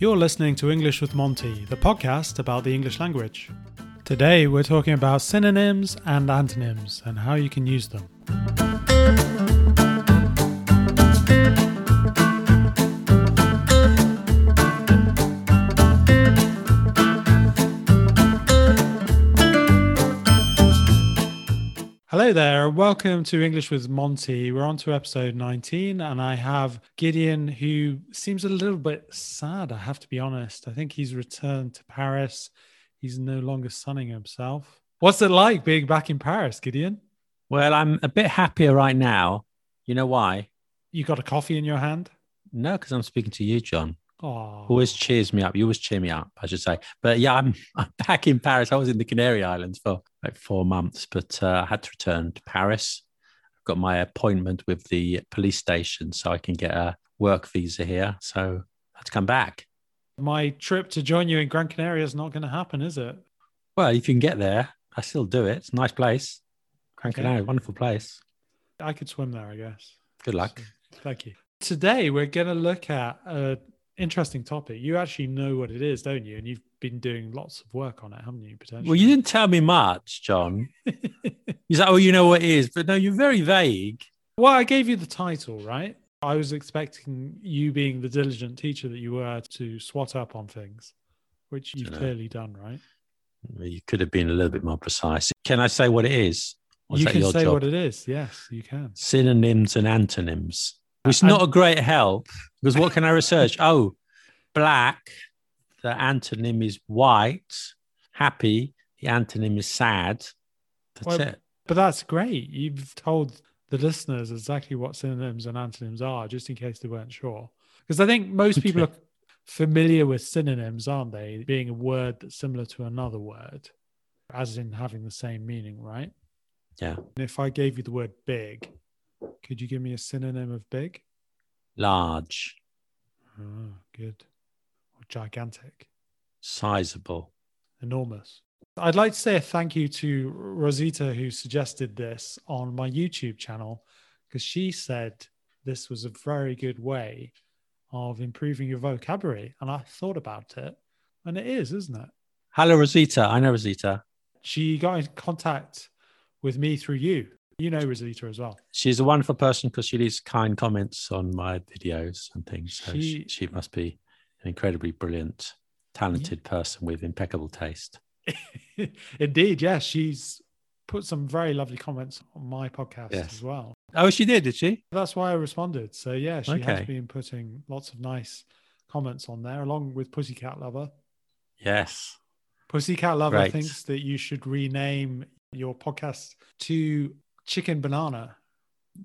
You're listening to English with Monty, the podcast about the English language. Today we're talking about synonyms and antonyms and how you can use them. Hello there, welcome to English with Monty. We're on to episode 19, and I have Gideon, who seems a little bit sad, I have to be honest. I think he's returned to Paris. He's no longer sunning himself. What's it like being back in Paris, Gideon? Well, I'm a bit happier right now. You know why? You got a coffee in your hand? No, because I'm speaking to you, John. Oh, Always cheers me up. You always cheer me up, I should say. But yeah, I'm I'm back in Paris. I was in the Canary Islands for like four months, but uh, I had to return to Paris. I've got my appointment with the police station, so I can get a work visa here. So I had to come back. my trip to join you in Gran Canaria is not going to happen, is it? Well, if you can get there, I still do it. It's a nice place. Gran Okay. Canaria, wonderful place. I could swim there, I guess. Good luck. Thank you. Today, we're going to look at an interesting topic. You actually know what it is, don't you? And you've been doing lots of work on it, haven't you? Potentially. Well, you didn't tell me much, John. You said, "Oh, you know what it is," but no, you're very vague. well, I gave you the title, right? I was expecting you, being the diligent teacher that you were, to swat up on things, which you've clearly done, right? You could have been a little bit more precise. Can I say what it is? Or you that can say job? what it is. Yes, you can. Synonyms and antonyms. It's not a great help because what can I research? oh, black. The antonym is white. Happy. The antonym is sad. That's Well, it. But that's great. You've told the listeners exactly what synonyms and antonyms are, just in case they weren't sure. Because I think most people are familiar with synonyms, aren't they? Being a word that's similar to another word, as in having the same meaning, right? Yeah. And if I gave you the word big, could you give me a synonym of big? Large. Oh, good. Or gigantic, Sizable. enormous. I'd like to say a thank you to Rosita, who suggested this on my YouTube channel, because she said this was a very good way of improving your vocabulary. And I thought about it, and it is, isn't it? Hello, Rosita. I know Rosita. She got in contact with me through you. You know Rosita as well. She's a wonderful person because she leaves kind comments on my videos and things. So she, She- she must be an incredibly brilliant, talented person with impeccable taste. Indeed, yes. She's put some very lovely comments on my podcast Yes. as well. Oh, she did, did she? That's why I responded. So yeah, she has been putting lots of nice comments on there, along with Pussycat Lover. Yes. Pussycat Lover Great. thinks that you should rename your podcast to Chicken Banana.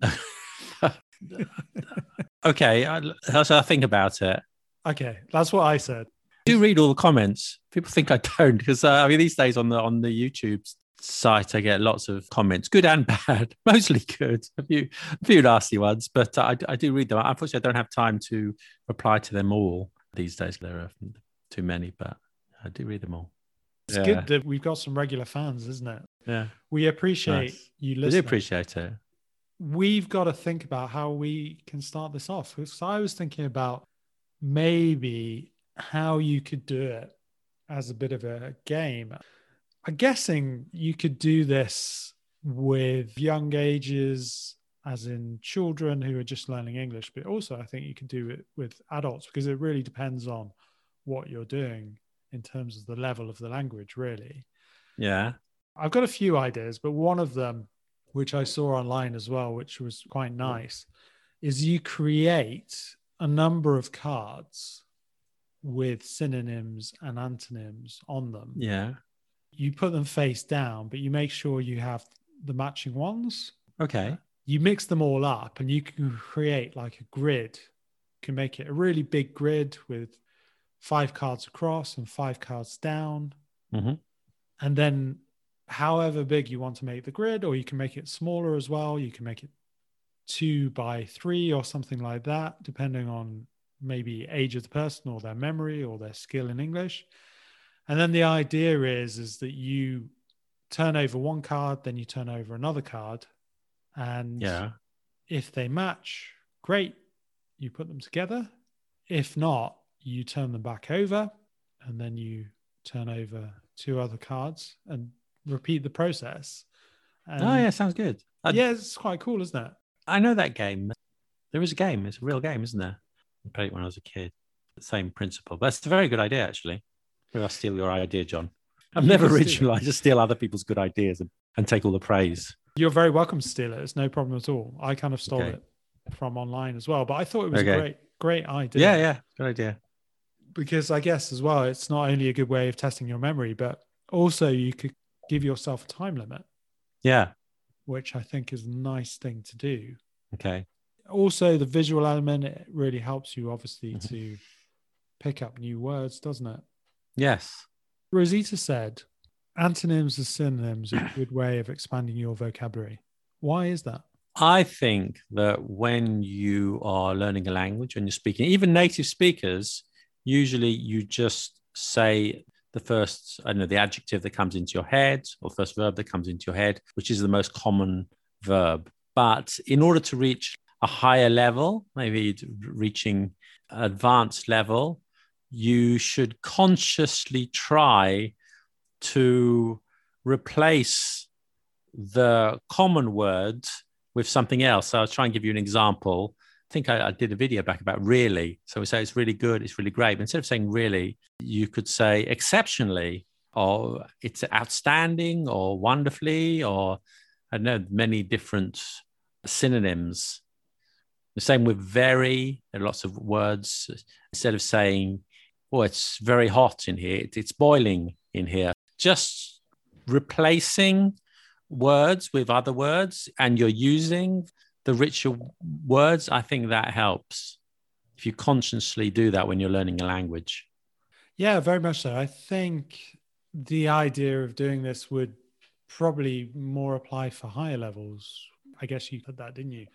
Okay. I, as I think about it, Okay, that's what I said. I do read all the comments. People think I don't because uh, I mean these days on the on the YouTube site I get lots of comments, good and bad, mostly good. A few a few nasty ones, but I, I do read them. Unfortunately, I don't have time to reply to them all these days. There are too many, but I do read them all. It's Yeah. good that we've got some regular fans, isn't it? Yeah, We appreciate Nice. you I do appreciate it. we've got to think about how we can start this off. So I was thinking about maybe how you could do it as a bit of a game. I'm guessing you could do this with young ages, as in children who are just learning English, but also I think you can do it with adults because it really depends on what you're doing in terms of the level of the language, really. Yeah. I've got a few ideas, but one of them, which I saw online as well, which was quite nice, is you create a number of cards with synonyms and antonyms on them. Yeah. You put them face down, but you make sure you have the matching ones. Okay. You mix them all up and you can create like a grid. You can make it a really big grid with five cards across and five cards down. Hmm and then however big you want to make the grid or you can make it smaller as well. You can make it two by three or something like that depending on maybe age of the person or their memory or their skill in english. And then the idea is is that you turn over one card then you turn over another card. And Yeah. if they match great you put them together. If not you turn them back over, and then you turn over two other cards and repeat the process. And oh yeah, sounds good. I, yeah, it's quite cool, isn't it? I know that game. There is a game. It's a real game, isn't there? I played it when I was a kid. The same principle. But it's a very good idea, actually. Maybe I'll steal your idea, John. I'm You never original. I just steal other people's good ideas and, and take all the praise. You're very welcome to steal it. It's no problem at all. I kind of stole Okay. it from online as well, but I thought it was Okay. a great, great idea. Yeah, yeah. Good idea. Because I guess as well, it's not only a good way of testing your memory, but also you could give yourself a time limit, Yeah. which I think is a nice thing to do. Okay. Also, the visual element it really helps you, obviously, Mhm. to pick up new words, doesn't it? Yes. Rosita said, antonyms and synonyms are a good way of expanding your vocabulary. Why is that? I think that when you are learning a language and you're speaking, even native speakers, usually you just say the first, I don't know, the adjective that comes into your head or first verb that comes into your head, which is the most common verb. But in order to reach a higher level, maybe reaching advanced level, you should consciously try to replace the common word with something else. So I'll try and give you an example. I think I, I did a video back about really. So we say it's really good, it's really great. But instead of saying really, you could say exceptionally, or it's outstanding, or wonderfully, or I know, many different synonyms. The same with very, there are lots of words. Instead of saying, oh, it's very hot in here, it- it's boiling in here, just replacing words with other words and you're using the richer words, I think that helps. If you consciously do that when you're learning a language. Yeah, very much so. I think the idea of doing this would probably more apply for higher levels. I guess you said that, didn't you?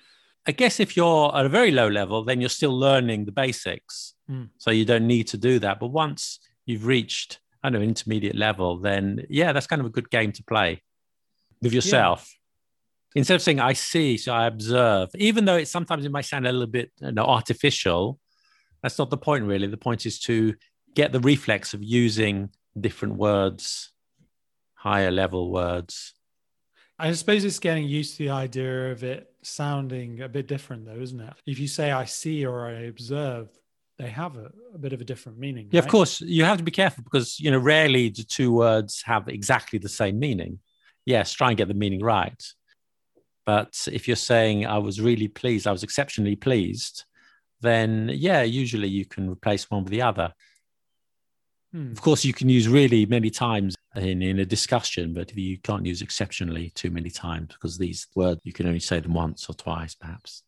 I guess if you're at a very low level, then you're still learning the basics. Mm. So you don't need to do that. But once you've reached, I don't know, intermediate level, then yeah, that's kind of a good game to play with yourself. Instead of saying I see, so I observe, even though it sometimes it might sound a little bit you know, artificial, that's not the point really. The point is to get the reflex of using different words, higher level words. I suppose it's getting used to the idea of it sounding a bit different, though, isn't it? If you say I see or I observe, they have a, a bit of a different meaning. Yeah, of course, you have to be careful because you know rarely the two words have exactly the same meaning. Yes, try and get the meaning right. But if you're saying I was really pleased, I was exceptionally pleased, then yeah, usually you can replace one with the other. Hmm. Of course, you can use really many times in, in a discussion, but you can't use exceptionally too many times because these words you can only say them once or twice, perhaps.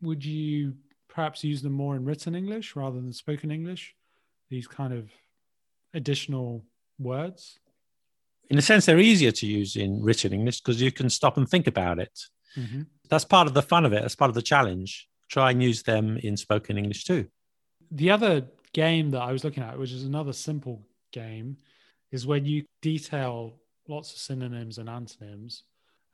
Would you perhaps use them more in written English rather than spoken English? These kind of additional words? In a sense, they're easier to use in written English because you can stop and think about it. Mm-hmm. that's part of the fun of it. That's part of the challenge. Try and use them in spoken English too. The other game that I was looking at, which is another simple game, is when you detail lots of synonyms and antonyms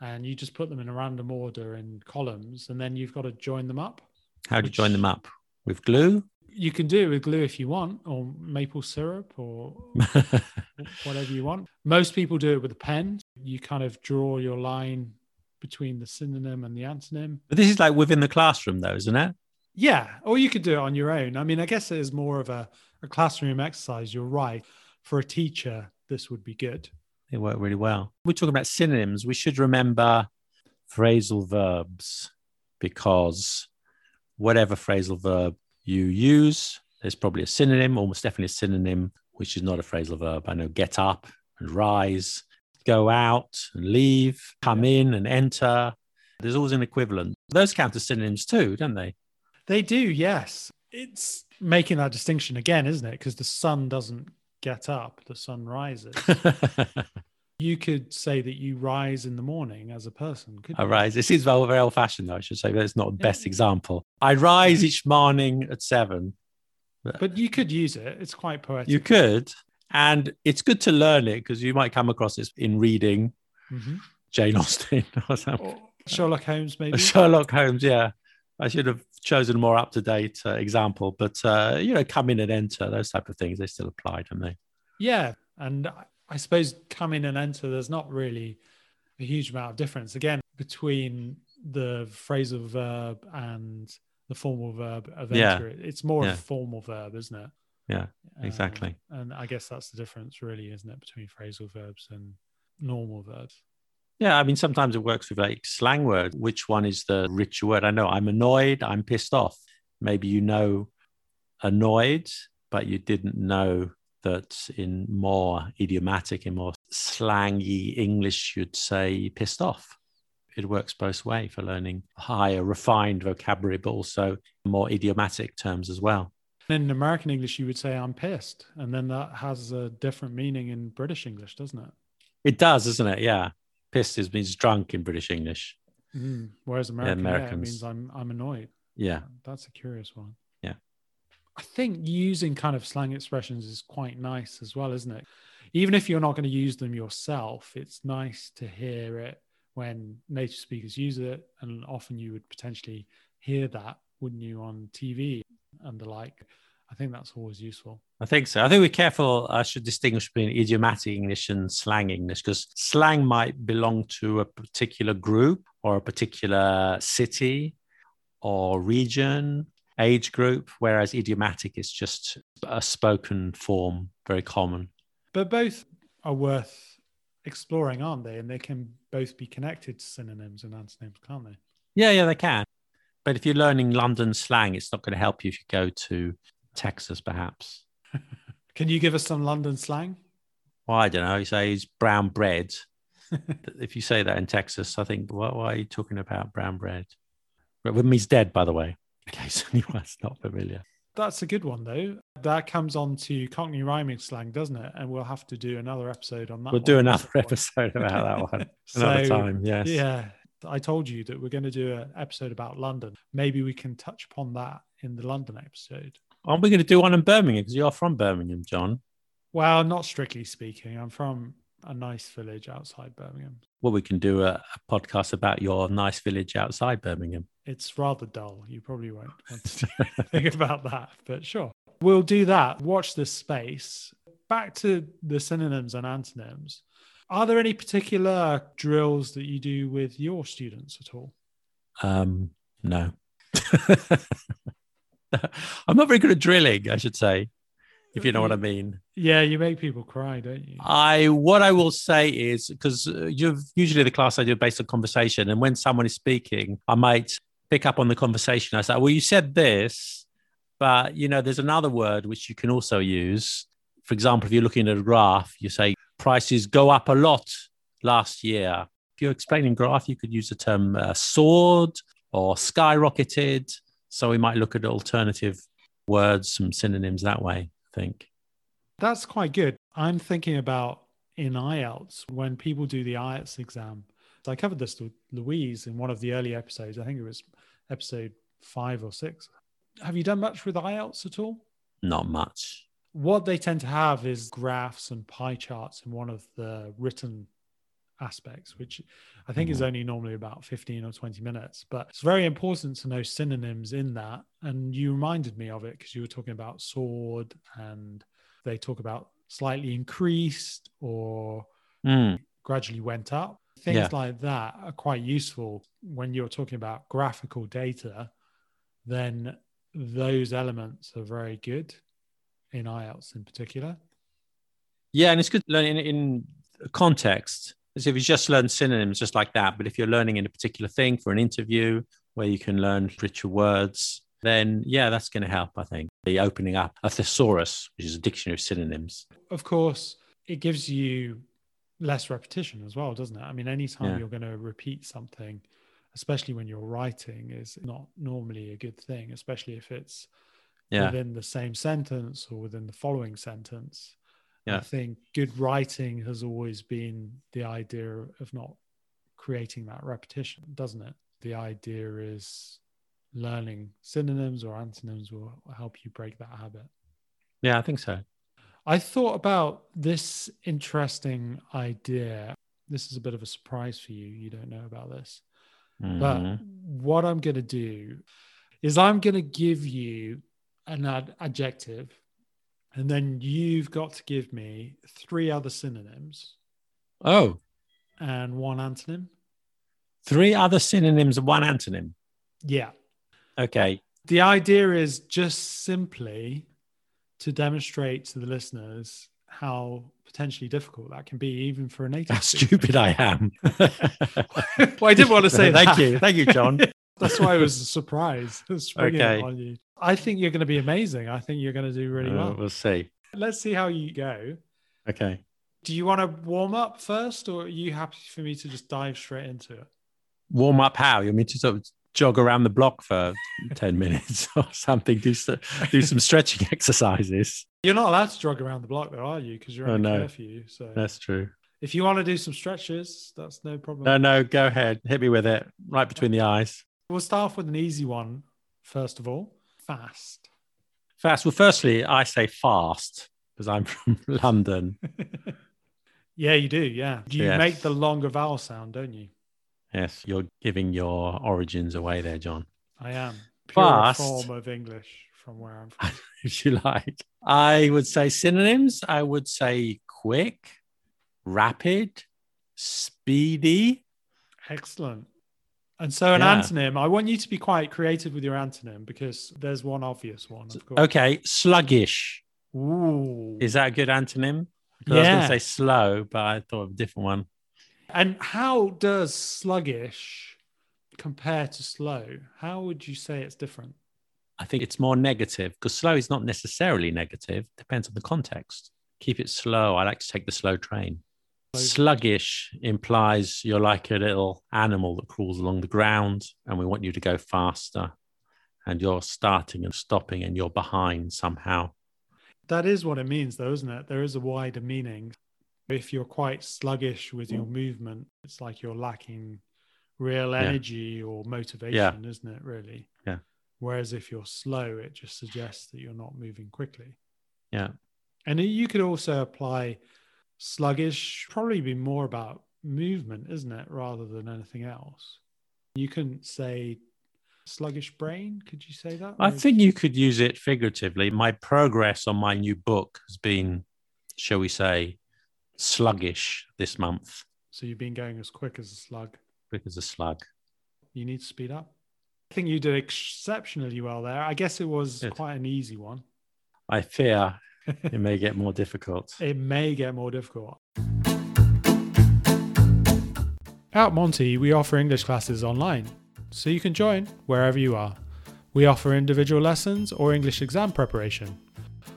and you just put them in a random order in columns and then you've got to join them up. How do you Which- join them up? With glue? You can do it with glue if you want, or maple syrup, or whatever you want. Most people do it with a pen. You kind of draw your line between the synonym and the antonym. but this is like within the classroom, though, isn't it? Yeah, or you could do it on your own. I mean, I guess it is more of a, a classroom exercise. You're right. For a teacher, this would be good. They work really well. We're talking about synonyms. We should remember phrasal verbs because whatever phrasal verb you use, there's probably a synonym, almost definitely a synonym, which is not a phrasal verb. I know get up and rise, go out and leave, come in and enter. There's always an equivalent. Those count as synonyms too, don't they? They do, yes. It's making that distinction again, isn't it? Because the sun doesn't get up, the sun rises. you could say that you rise in the morning as a person, could I you? rise. This is very, very old fashioned, though, I should say, but it's not the best example. I rise each morning at seven. But you could use it. It's quite poetic. You could. And it's good to learn it because you might come across this in reading Mhm. Jane Austen or something. Or Sherlock Holmes, maybe. Sherlock Holmes, yeah. I should have chosen a more up to date uh, example, but uh, you know, come in and enter those type of things. They still apply, don't they? Yeah, and I suppose come in and enter. There's not really a huge amount of difference again between the phrasal verb and the formal verb of Yeah. enter. It's more Yeah. a formal verb, isn't it? Yeah, Um, exactly. and I guess that's the difference, really, isn't it, between phrasal verbs and normal verbs? Yeah, I mean, sometimes it works with like slang word. Which one is the richer word? I know I'm annoyed, I'm pissed off. Maybe you know annoyed, but you didn't know that in more idiomatic, in more slangy English, you'd say pissed off. It works both way for learning higher, refined vocabulary, but also more idiomatic terms as well. In American English, you would say, I'm pissed. And then that has a different meaning in British English, doesn't it? It does, doesn't it? Yeah. Pissed is means drunk in British English. Mm. Whereas American, yeah, it Americans. means I'm, I'm annoyed. Yeah. That's a curious one. I think using kind of slang expressions is quite nice as well, isn't it? Even if you're not going to use them yourself, it's nice to hear it when native speakers use it. And often you would potentially hear that, wouldn't you, on TV and the like. I think that's always useful. I think so. I think we're careful. Uh, I should distinguish between idiomatic English and slang English because slang might belong to a particular group or a particular city or region, age group, whereas idiomatic is just a spoken form, very common. But both are worth exploring, aren't they? And they can both be connected to synonyms and antonyms, can't they? Yeah, yeah, they can. But if you're learning London slang, it's not going to help you if you go to Texas, perhaps. Can you give us some London slang? Well, I don't know. You say it's brown bread. if you say that in Texas, I think, why, why are you talking about brown bread? But with me's dead, by the way, in case anyone's not familiar. That's a good one, though. That comes on to Cockney rhyming slang, doesn't it? And we'll have to do another episode on that. We'll do another episode about that one another So, time. Yes. Yeah. I told you that we're going to do an episode about London. Maybe we can touch upon that in the London episode. Aren't we going to do one in Birmingham? Because you're from Birmingham, John. Well, not strictly speaking. I'm from a nice village outside Birmingham. Well, we can do a, a podcast about your nice village outside Birmingham. It's rather dull. You probably won't want to do anything about that, but sure. We'll do that. Watch this space. Back to the synonyms and antonyms. Are there any particular drills that you do with your students at all? Um, no. I'm not very good at drilling, I should say, if you know what I mean. Yeah, you make people cry, don't you? I what I will say is because you've usually the class I do based on conversation, and when someone is speaking, I might pick up on the conversation. I say, "Well, you said this, but you know, there's another word which you can also use. For example, if you're looking at a graph, you say prices go up a lot last year. If you're explaining graph, you could use the term uh, soared or skyrocketed. So we might look at alternative words, some synonyms that way. Think. That's quite good. I'm thinking about in IELTS when people do the IELTS exam. I covered this with Louise in one of the early episodes. I think it was episode five or six. Have you done much with IELTS at all? Not much. What they tend to have is graphs and pie charts in one of the written aspects, which I think is only normally about 15 or 20 minutes. But it's very important to know synonyms in that. And you reminded me of it because you were talking about soared and they talk about slightly increased or Mm. gradually went up. Things Yeah. like that are quite useful when you're talking about graphical data. Then those elements are very good in IELTS in particular. Yeah, and it's good learning in, in context. As if you just learn synonyms just like that, but if you're learning in a particular thing for an interview where you can learn richer words, then yeah, that's going to help. I think the opening up a thesaurus, which is a dictionary of synonyms. Of course, it gives you less repetition as well, doesn't it? I mean, anytime Yeah. you're going to repeat something, especially when you're writing, is not normally a good thing, especially if it's Yeah, within the same sentence or within the following sentence. I think good writing has always been the idea of not creating that repetition, doesn't it? The idea is learning synonyms or antonyms will help you break that habit. yeah, I think so. I thought about this interesting idea. This is a bit of a surprise for you. You don't know about this. But Mhm. what I'm going to do, is I'm going to give you an ad- adjective, and then you've got to give me three other synonyms Oh, and one antonym. three other synonyms and one antonym. Yeah. Okay. The idea is just simply to demonstrate to the listeners how potentially difficult that can be, even for a native. How speaker. stupid I am. well, I didn't want to say Thank that. you. Thank you, John. That's why it was a surprise. springing it Okay. You. I think you're going to be amazing. I think you're going to do really Uh, well. we'll see. Let's see how you go. Okay. Do you want to warm up first, or are you happy for me to just dive straight into it? Warm up how? You want me to sort of jog around the block for 10 minutes or something? Do, do some stretching exercises. You're not allowed to jog around the block, though, are you? Because you're Oh, on a no. curfew. So That's true. if you want to do some stretches, that's no problem. No, no, go ahead. Hit me with it right between the eyes. We'll start off with an easy one first of all. Fast. Fast. Well, firstly, I say fast because I'm from London. yeah, you do. Yeah, you Yes. make the longer vowel sound, don't you? Yes, you're giving your origins away there, John. I am. Pure Fast. form of English from where I'm from. if you like. I would say synonyms. I would say quick, rapid, speedy. Excellent. And so an Yeah. antonym, I want you to be quite creative with your antonym because there's one obvious one, of course. Okay, sluggish. Ooh. Is that a good antonym? 'Cause I was going Yeah. to say slow, but I thought of a different one. And how does sluggish compare to slow? How would you say it's different? I think it's more negative because slow is not necessarily negative. Depends on the context. Keep it slow. I like to take the slow train. Sluggish implies you're like a little animal that crawls along the ground and we want you to go faster. And you're starting and stopping and you're behind somehow. That is what it means, though, isn't it? There is a wider meaning. If you're quite sluggish with your movement, it's like you're lacking real Yeah. energy or motivation, isn't it? Really. Yeah. Whereas if you're slow, it just suggests that you're not moving quickly. Yeah. And you could also apply sluggish, probably be more about movement, isn't it, rather than anything else. You couldn't say sluggish brain. Could you say that? I think you could use it figuratively. My progress on my new book has been, shall we say, sluggish this month so. You've been going as quick as a slug. Quick as a slug. You need to speed up. I think you did exceptionally well there. I guess it was Good. quite an easy one. I fear it may get more difficult. It may get more difficult. At Monty, we offer English classes online, so you can join wherever you are. We offer individual lessons or English exam preparation.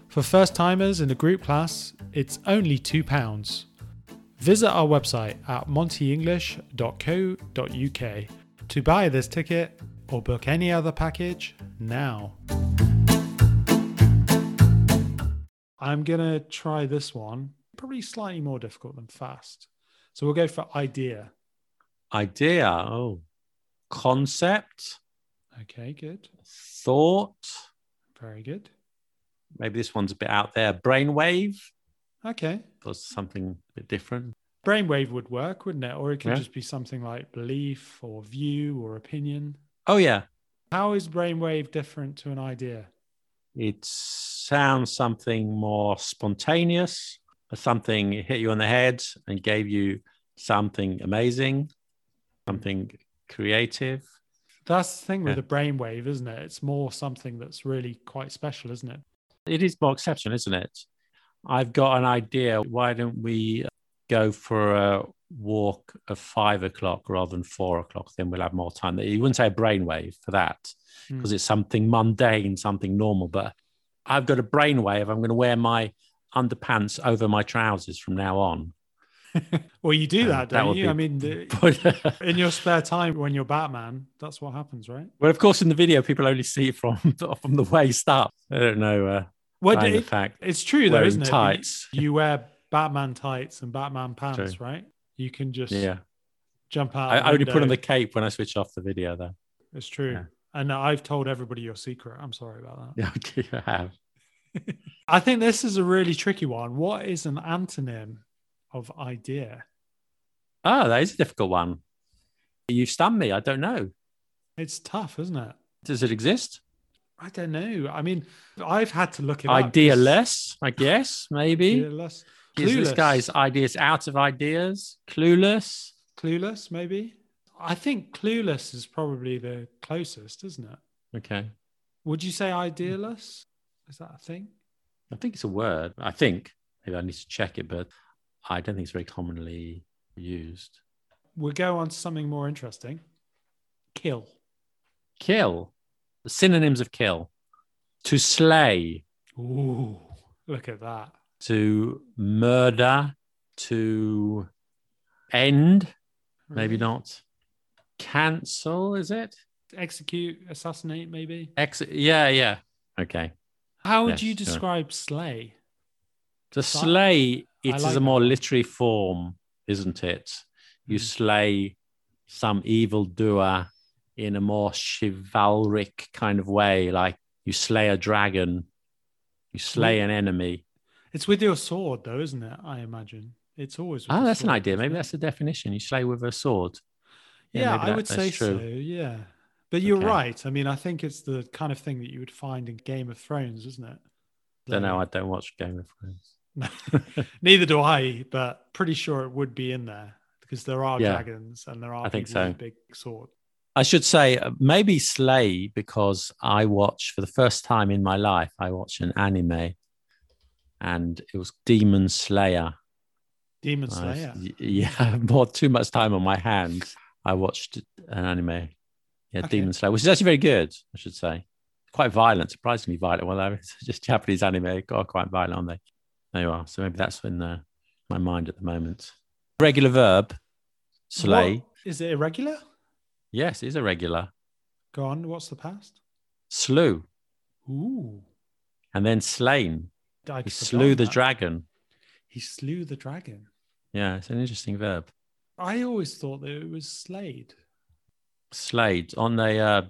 For first timers in a group class, it's only £2. Visit our website at montyenglish.co.uk to buy this ticket or book any other package now. I'm going to try this one, probably slightly more difficult than fast. So we'll go for idea. Idea. Oh, concept, Okay, good. thought. Very good. Maybe this one's a bit out there. Brainwave Okay. was something a bit different. Brainwave would work, wouldn't it? Or it could Yeah. just be something like belief or view or opinion. Oh, yeah. How is brainwave different to an idea? It sounds something more spontaneous, something hit you on the head and gave you something amazing, something creative. That's the thing with Yeah. the brainwave, isn't it? It's more something that's really quite special, isn't it? It is more exceptional, isn't it? I've got an idea. Why don't we go for a walk at five o'clock rather than four o'clock? Then we'll have more time. You wouldn't say a brainwave for that Hmm. because it's something mundane, something normal. But I've got a brainwave. I'm going to wear my underpants over my trousers from now on. Well, you do Uh, that, that don't would you? be- I mean, the, in your spare time when you're Batman, that's what happens, right? well, of course, in the video, people only see it from from the waist up. I don't know. Uh, Well, it- fact. it's true though, isn't it? You- tights. You, wear Batman tights and Batman pants, True. right? You can just Yeah, jump out. I, I only put on the cape when I switch off the video, though. It's true. Yeah. And I've told everybody your secret. I'm sorry about that. Yeah, okay, I have. I think this is a really tricky one. What is an antonym of idea? Oh, that is a difficult one. You've stunned me. I don't know. It's tough, isn't it? Does it exist? I don't know. I mean, I've had to look it up. Idea less, I guess, maybe. Idealess. Is this guy's ideas out of ideas? Clueless? Clueless, maybe. I think clueless is probably the closest, isn't it? Okay. Would you say idealist? Is that a thing? I think it's a word. I think. Maybe I need to check it, but I don't think it's very commonly used. We'll go on to something more interesting. Kill. Kill. The synonyms of kill. To slay, Ooh, look at that. To murder, to end, maybe not. Cancel, is it? Execute, assassinate, maybe. Ex- yeah, yeah. Okay. How would Yes, you sure. describe slay? To slay, it is like a more one. literary form, isn't it? You Mm. slay some evil doer in a more chivalric kind of way, like you slay a dragon, you slay an enemy. It's with your sword, though, isn't it? I imagine it's always. With Oh, the that's an idea. Maybe that's the definition. You slay with a sword. Yeah, maybe I that- would say true. so. Yeah, but you're Okay. right. I mean, I think it's the kind of thing that you would find in Game of Thrones, isn't it? Don't know. I don't watch Game of Thrones. Neither do I, but pretty sure it would be in there because there are Yeah. dragons and there are I think people with so. big sword. I should say uh, maybe slay because I watch for the first time in my life. I watch an anime, and it was Demon Slayer. Demon Slayer. y- yeah, more too much time on my hands. I watched an anime, yeah, Okay. Demon Slayer, which is actually very good. I should say, quite violent, surprisingly violent. Well, it's just Japanese anime are quite violent, aren't they? There you are. So maybe that's in uh, my mind at the moment. Regular verb, slay. What- Is it irregular? Yes, it is a regular. Go on. What's the past? Slew Ooh. and then slain. I'd He slew the that. dragon. He slew the dragon. Yeah, it's an interesting verb. I always thought that it was slayed. Slade on the uh,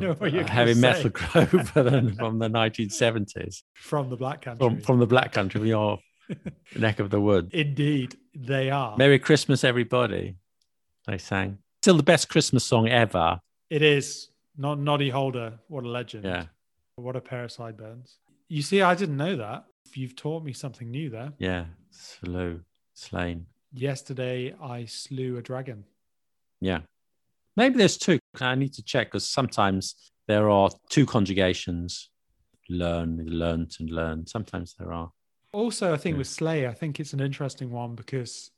know a heavy metal group from from the 1970s, From the Black Country. from, from the Black Country, from your neck of the wood. Indeed, they are. Merry Christmas, everybody. They sang. Still the best Christmas song ever. It is. Not Noddy Holder. What a legend. Yeah. What a pair of sideburns. You see, I didn't know that. You've taught me something new there. Yeah. Slew. Slain. Yesterday, I slew a dragon. Yeah. Maybe there's two. I need to check because sometimes there are two conjugations learn, learnt, and learn. Sometimes there are. Also, I think Yeah. with slay, I think it's an interesting one because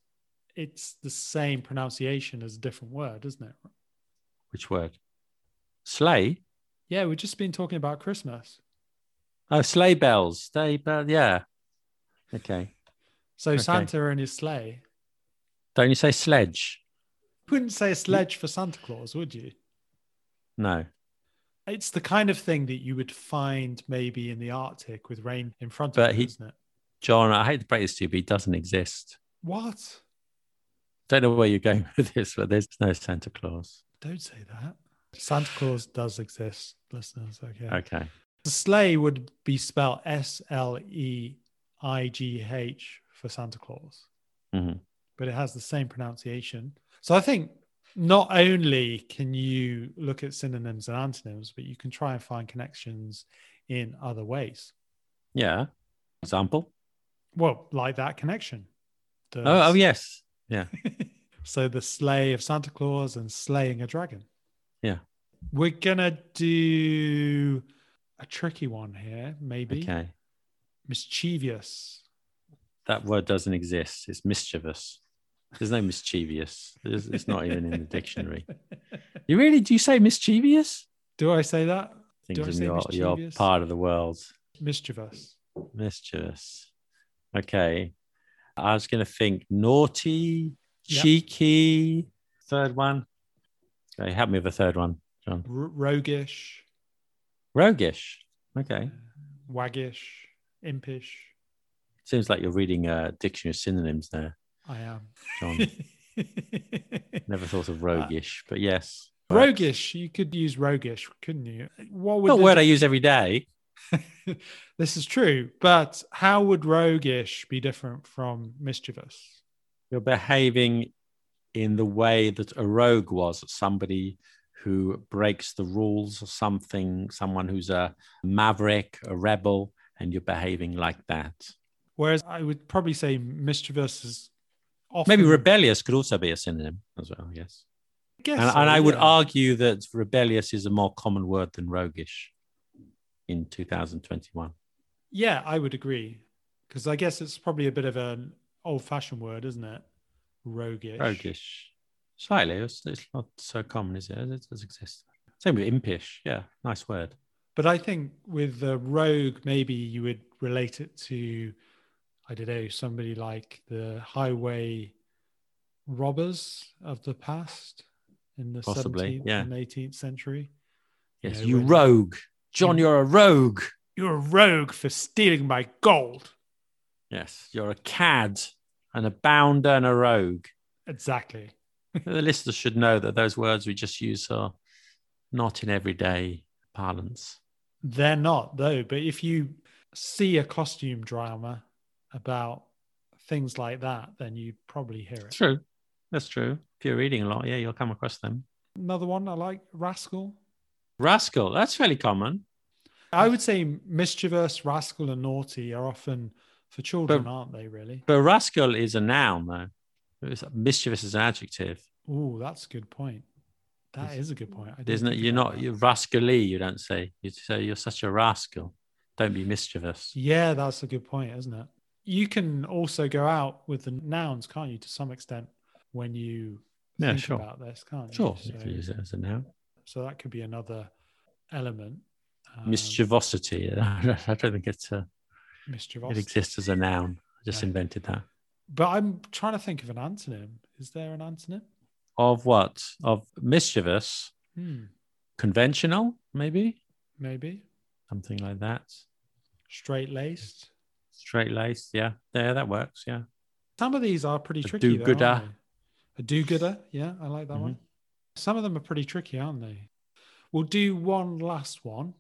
it's the same pronunciation as a different word, isn't it? Which word? Slay? Yeah, we've just been talking about Christmas. Oh, sleigh bells. Sleigh uh, bell. Yeah. Okay. So Okay. Santa and his sleigh. Don't you say sledge? Wouldn't say a sledge for Santa Claus, would you? No. It's the kind of thing that you would find maybe in the Arctic with rain in front But of it, isn't it? John, I hate to break this to you, but he doesn't exist. What? Don't know where you're going with this, but there's no Santa Claus. Don't say that. Santa Claus does exist, listeners. Okay. Okay. The sleigh would be spelled S L E I G H for Santa Claus, Mhm. but it has the same pronunciation. So I think not only can you look at synonyms and antonyms, but you can try and find connections in other ways. Yeah. Example? Well, like that connection. The- Oh, oh, yes. Yeah. so the sleigh of Santa Claus and slaying a dragon. Yeah. We're gonna do a tricky one here, maybe. Okay. Mischievous. That word doesn't exist. It's mischievous. There's no mischievous. There's, it's not even in the dictionary. You really do you say mischievous? Do I say that? Things I in say your, your part of the world. Mischievous. Mischievous. Okay. I was going to think naughty, Yep. cheeky. Third one. Okay, help me with the third one, John. R- roguish. Roguish. Okay. Uh, Waggish. Impish. Seems like you're reading a dictionary of synonyms there, I am. John. Never thought of roguish, but yes. roguish. You could use roguish, couldn't you? What would Not the- word I use every day. this is true, but how would roguish be different from mischievous? You're behaving in the way that a rogue was, somebody who breaks the rules or something, someone who's a maverick, a rebel, and you're behaving like that. Whereas I would probably say mischievous is often. Maybe rebellious could also be a synonym as well, yes. I guess And, so, and I would argue that rebellious is a more common word than roguish in 2021. Yeah, I would agree. Because I guess it's probably a bit of an old fashioned word, isn't it? Roguish. Roguish. Slightly. It's, it's not so common, is it? It does exist. Same with impish. Yeah, nice word. But I think with the rogue, maybe you would relate it to, I don't know, somebody like the highway robbers of the past in the Possibly, 17th yeah. and 18th century. You Yes, know, you when- rogue. John, you're a rogue. You're a rogue for stealing my gold. Yes, you're a cad and a bounder and a rogue. Exactly. The listeners should know that those words we just use are not in everyday parlance. They're not, though. But if you see a costume drama about things like that, then you probably hear it. True. That's true. If you're reading a lot, yeah, you'll come across them. Another one I like, rascal. Rascal, that's fairly common. I would say mischievous, rascal, and naughty are often for children, But- aren't they? Really? But rascal is a noun, though. Mischievous is an adjective, Oh, that's a good point. That Is- is a good point. Isn't it? You're not you're rascally. You don't say. You say you're such a rascal. Don't be mischievous. Yeah, that's a good point, isn't it? You can also go out with the nouns, can't you, to some extent, when you Yeah, think sure. about this, can't you? Sure, So, you use it as a noun. so that could be another element. Um, Mischievosity. I don't think it's a, it exists as a noun. I just No. invented that. But I'm trying to think of an antonym. Is there an antonym? Of what? Of mischievous, Hmm, conventional, maybe maybe something like that. straight laced. Straight laced. Yeah, there that works. Yeah. Some of these are pretty A tricky. though, do-gooder. A do-gooder. Yeah, I like that Mhm. one. Some of them are pretty tricky, aren't they? We'll do one last one.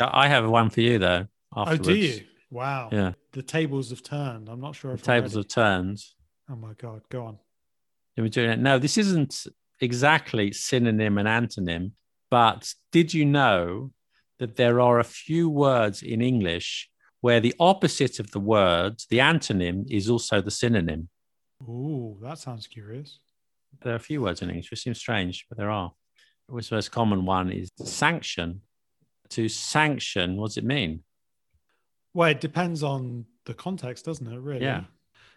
I have one for you though. Afterwards. Oh, do you? Wow. Yeah. The tables have turned. I'm not sure if I'm tables have turned. Oh my god, go on. Are we doing it? No, this isn't exactly synonym and antonym, but did you know that there are a few words in English where the opposite of the word, the antonym, is also the synonym? Ooh, that sounds curious. There are a few words in English, which seems strange, but there are. The most common one is sanction. To sanction, what does it mean? Well, it depends on the context, doesn't it? Really. Yeah.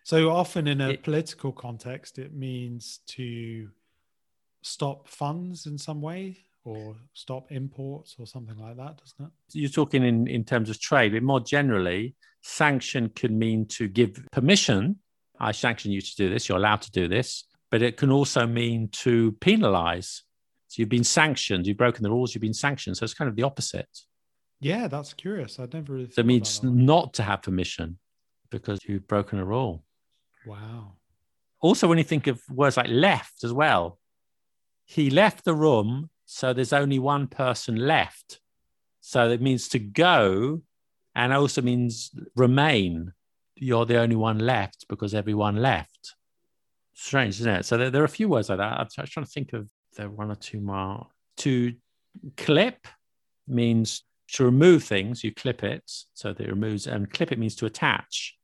So often in a It- political context, it means to stop funds in some way or stop imports or something like that, doesn't it? You're talking in, in terms of trade, but more generally, sanction can mean to give permission. I sanction you to do this, you're allowed to do this, but it can also mean to penalize. So you've been sanctioned, you've broken the rules, you've been sanctioned. So it's kind of the opposite. Yeah, that's curious. I'd never really it means that not to have permission because you've broken a rule. Wow. Also, when you think of words like left as well, he left the room, so there's only one person left. So it means to go and also means remain. You're the only one left because everyone left. Strange, isn't it? So there, there are a few words like that. I'm try- trying to think of the one or two more. To clip means to remove things, you clip it. So that it removes, and clip it means to attach.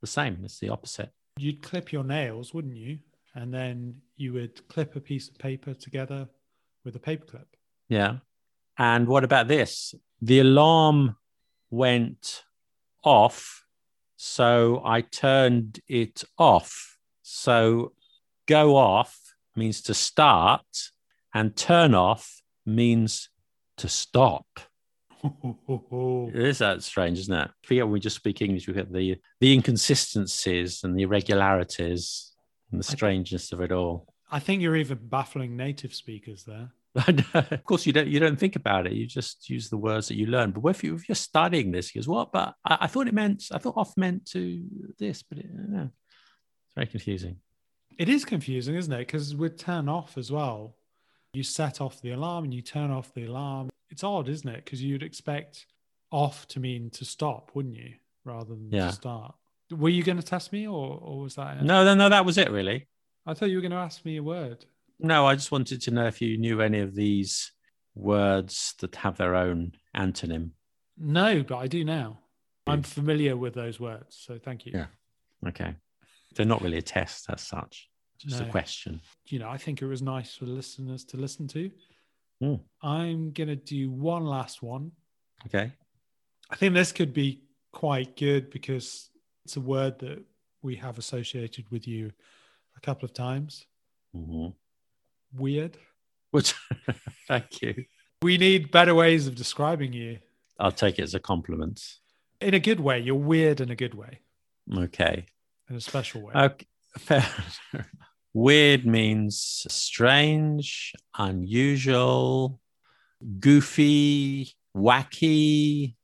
The same, it's the opposite. You'd clip your nails, wouldn't you? And then you would clip a piece of paper together with a paper clip. Yeah. And what about this? The alarm went off. So I turned it off. So go off means to start, and turn off means to stop. It is that strange, isn't it? Forget when we just speak English, we get the the inconsistencies and the irregularities and the strangeness of it all. I think you're even baffling native speakers there. of course, you don't you don't think about it. You just use the words that you learn. But if, you, if you're studying this, he goes, "What?" But I, I thought it meant I thought off meant to this, but it, no, it's very confusing. It is confusing, isn't it? Because with turn off as well, you set off the alarm and you turn off the alarm. It's odd, isn't it? Because you'd expect off to mean to stop, wouldn't you? Rather than Yeah. to start. Were you going to test me or, or was that it? No, no, no, that was it really. I thought you were going to ask me a word. No, I just wanted to know if you knew any of these words that have their own antonym. No, but I do now. I'm familiar with those words, so thank you. Yeah. Okay. They're not really a test as such, just a question. You know, I think it was nice for listeners to listen to. Hmm. I'm gonna do one last one. Okay. I think this could be quite good because it's a word that we have associated with you a couple of times. hmm Weird. Which, thank you. We need better ways of describing you I'll take it as a compliment. in a good way. You're weird in a good way, Okay. in a special way. Okay. Fair. Weird means strange, unusual, goofy, wacky.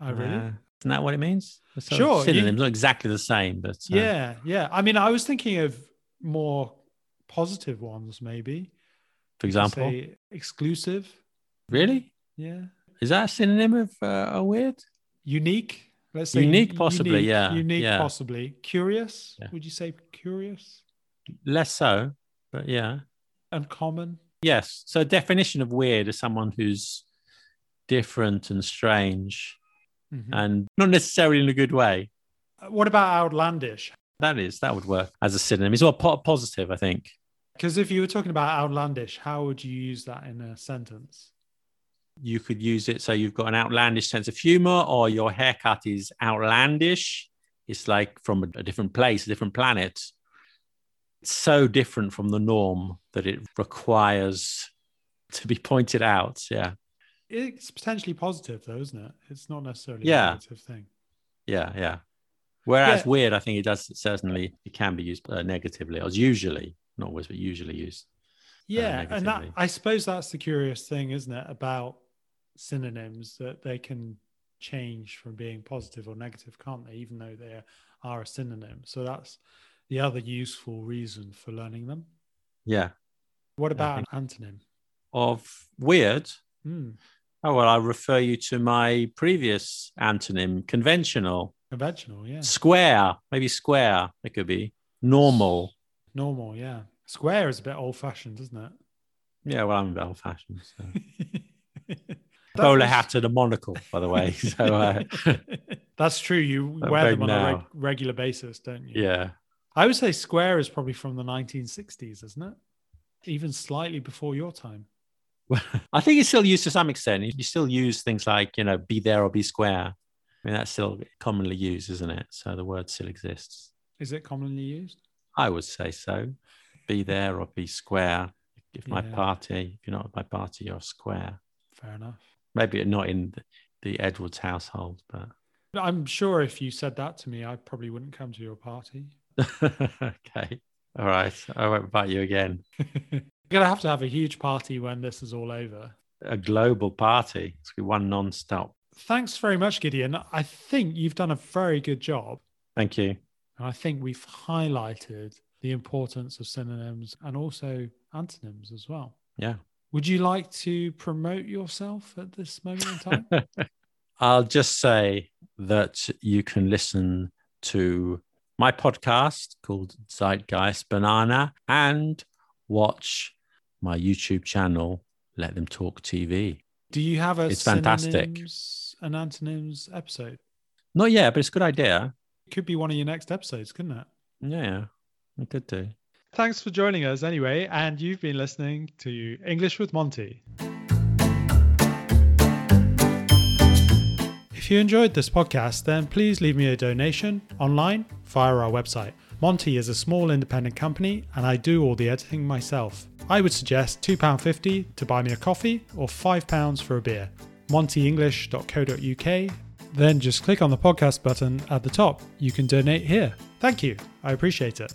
oh, really? Uh, isn't that what it means? It's sort of Sure, you- Synonyms, not exactly the same, but uh, yeah, yeah. I mean, I was thinking of more positive ones, maybe. For example, Say exclusive. really, Yeah. is that a synonym of uh, a weird? Unique. Let's say Unique, possibly, unique, yeah, Unique, yeah. possibly. Curious. Yeah. Would you say curious? Less so, but yeah. Uncommon. Yes. So definition of weird is someone who's different and strange Mhm. and not necessarily in a good way. Uh, What about outlandish? That is, that would work as a synonym. It's all po- positive, I think. Because if you were talking about outlandish, how would you use that in a sentence? You could use it so you've got an outlandish sense of humor, or your haircut is outlandish. It's like from a different place, a different planet. So different from the norm that it requires to be pointed out. Yeah. It's potentially positive, though, isn't it? It's not necessarily Yeah. a negative thing. Yeah, yeah. Whereas Yeah. weird, I think it does certainly it can be used uh, negatively, or usually not always, but usually used. Yeah, and that. I suppose that's the curious thing, isn't it, about synonyms that they can change from being positive or negative, can't they? Even though they are a synonym. So that's the other useful reason for learning them. Yeah. What about an antonym? Of weird. Hmm, Oh well, I refer you to my previous antonym, conventional, conventional, yeah. square, maybe square. It could be normal. Normal, yeah. Square is a bit old-fashioned, isn't it? Yeah, well, I'm a bit old fashioned. So. Bowler was- hat and a monocle, by the way. So uh, That's true. You wear them on a reg- regular basis, don't you? yeah, I would say square is probably from the 1960s, isn't it? Even slightly before your time. I think it's still used to some extent. You still use things like you know, be there or be square. I mean, that's still commonly used, isn't it? So the word still exists. Is it commonly used? I would say so. Be there or be square. If my party, if you're not at my party, you're square. Fair enough. Maybe not in the, the Edwards household, but I'm sure if you said that to me, I probably wouldn't come to your party. Okay. All right. I won't invite you again. You're going to have to have a huge party when this is all over. A global party. It's gonna be one non-stop. Thanks very much, Gideon. I think you've done a very good job. Thank you. And I think we've highlighted the importance of synonyms and also antonyms as well. Yeah. Would you like to promote yourself at this moment in time? I'll just say that you can listen to my podcast called Zeitgeist Banana and watch my YouTube channel, Let Them Talk TV. Do you have a It's fantastic. synonyms and antonyms episode? Not yet, but it's a good idea. It could be one of your next episodes, couldn't it? Yeah, we could do. Thanks for joining us anyway, and you've been listening to English with Monty. If you enjoyed this podcast, then please leave me a donation online via our website. Monty is a small independent company, and I do all the editing myself. I would suggest £2.50 to buy me a coffee or £5 for a beer. montyenglish.co.uk. Then just click on the podcast button at the top. You can donate here. Thank you. I appreciate it.